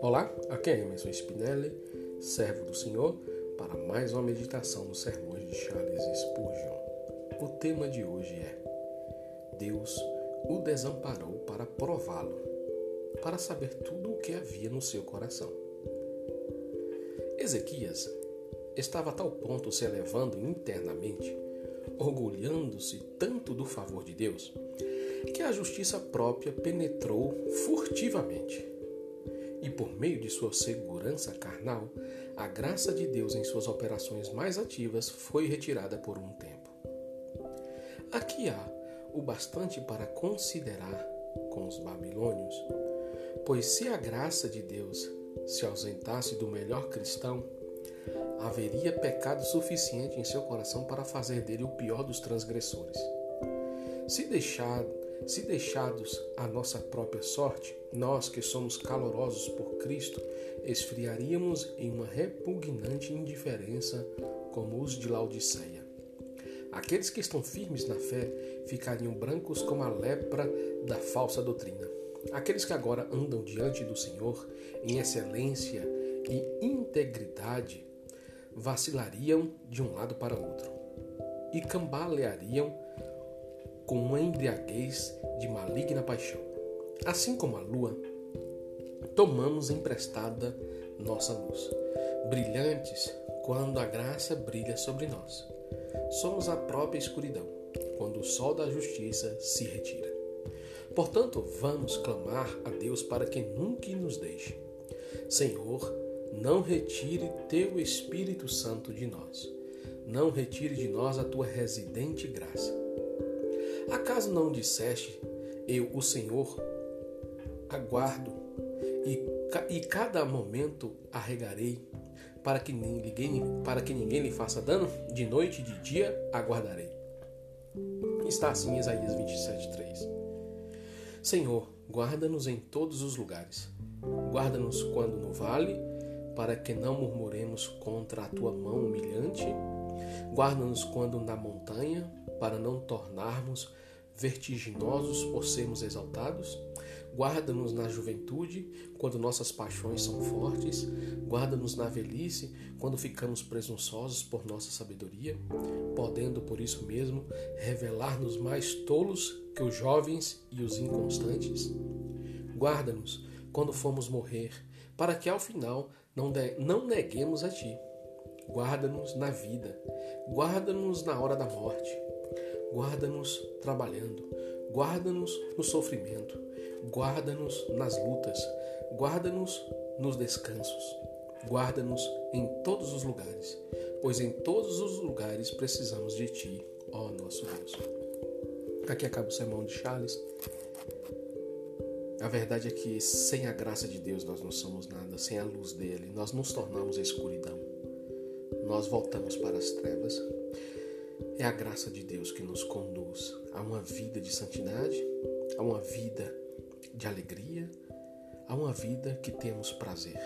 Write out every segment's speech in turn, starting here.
Olá, aqui é Emerson Spinelli, servo do Senhor, para mais uma meditação nos sermões de Charles Spurgeon. O tema de hoje é Deus o desamparou para prová-lo, para saber tudo o que havia no seu coração. Ezequias estava a tal ponto se elevando internamente, orgulhando-se tanto do favor de Deus, que a justiça própria penetrou furtivamente e por meio de sua segurança carnal, a graça de Deus em suas operações mais ativas foi retirada por um tempo. Aqui há o bastante para considerar com os babilônios, pois se a graça de Deus se ausentasse do melhor cristão, haveria pecado suficiente em seu coração para fazer dele o pior dos transgressores. Se deixar se deixados à nossa própria sorte, nós que somos calorosos por Cristo, esfriaríamos em uma repugnante indiferença como os de Laodiceia. Aqueles que estão firmes na fé ficariam brancos como a lepra da falsa doutrina. Aqueles que agora andam diante do Senhor em excelência e integridade vacilariam de um lado para outro e cambaleariam com uma embriaguez de maligna paixão. Assim como a lua, tomamos emprestada nossa luz, brilhantes quando a graça brilha sobre nós. Somos a própria escuridão, quando o sol da justiça se retira. Portanto, vamos clamar a Deus para que nunca nos deixe. Senhor, não retire teu Espírito Santo de nós. Não retire de nós a tua residente graça Acaso não disseste, eu, o Senhor, aguardo e, e cada momento arregarei para que, ninguém, para que ninguém lhe faça dano? De noite e de dia aguardarei. Está assim Isaías 27, 3. Senhor, guarda-nos em todos os lugares. Guarda-nos quando no vale, para que não murmuremos contra a tua mão humilhante. Guarda-nos quando na montanha, para não tornarmos vertiginosos por sermos exaltados. Guarda-nos na juventude, quando nossas paixões são fortes. Guarda-nos na velhice, quando ficamos presunçosos por nossa sabedoria, podendo por isso mesmo revelar-nos mais tolos que os jovens e os inconstantes. Guarda-nos quando formos morrer, para que ao final não, de, não neguemos a Ti. Guarda-nos na vida, guarda-nos na hora da morte Guarda-nos trabalhando, guarda-nos no sofrimento, guarda-nos nas lutas, guarda-nos nos descansos, guarda-nos em todos os lugares, pois em todos os lugares precisamos de Ti, ó nosso Deus. Aqui acaba o sermão de Charles. A verdade é que sem a graça de Deus nós não somos nada, sem a luz dele nós nos tornamos a escuridão. Nós voltamos para as trevas. É a graça de Deus que nos conduz a uma vida de santidade, a uma vida de alegria, a uma vida que temos prazer.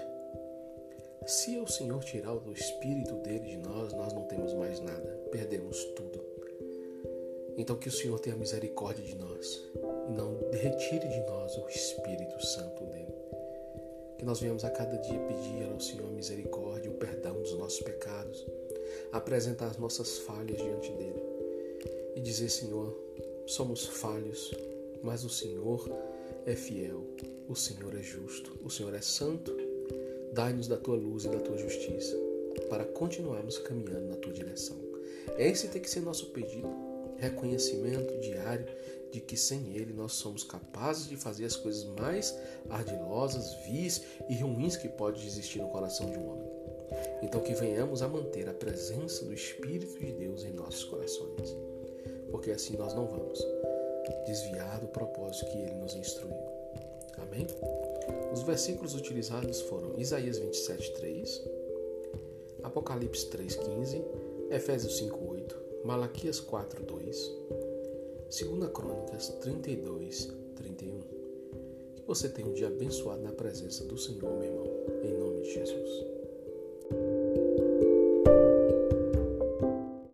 Se o Senhor tirar o espírito dele de nós, nós não temos mais nada, perdemos tudo. Então que o Senhor tenha misericórdia de nós e não retire de nós o Espírito Santo dele. Que nós venhamos a cada dia pedir ao Senhor misericórdia, o perdão dos nossos pecados apresentar as nossas falhas diante dele e dizer: Senhor, somos falhos, mas o Senhor é fiel, o Senhor é justo, o Senhor é santo. Dai-nos da tua luz e da tua justiça para continuarmos caminhando na tua direção. Esse tem que ser nosso pedido, reconhecimento diário de que sem Ele nós somos capazes de fazer as coisas mais ardilosas, vis e ruins que pode existir no coração de um homem. Então, que venhamos a manter a presença do Espírito de Deus em nossos corações, porque assim nós não vamos desviar do propósito que ele nos instruiu. Amém? Os versículos utilizados foram Isaías 27, 3, Apocalipse 3, 15, Efésios 5, 8, Malaquias 4, 2, 2 Crônicas 32, 31. Que você tenha um dia abençoado na presença do Senhor, meu irmão, em nome de Jesus.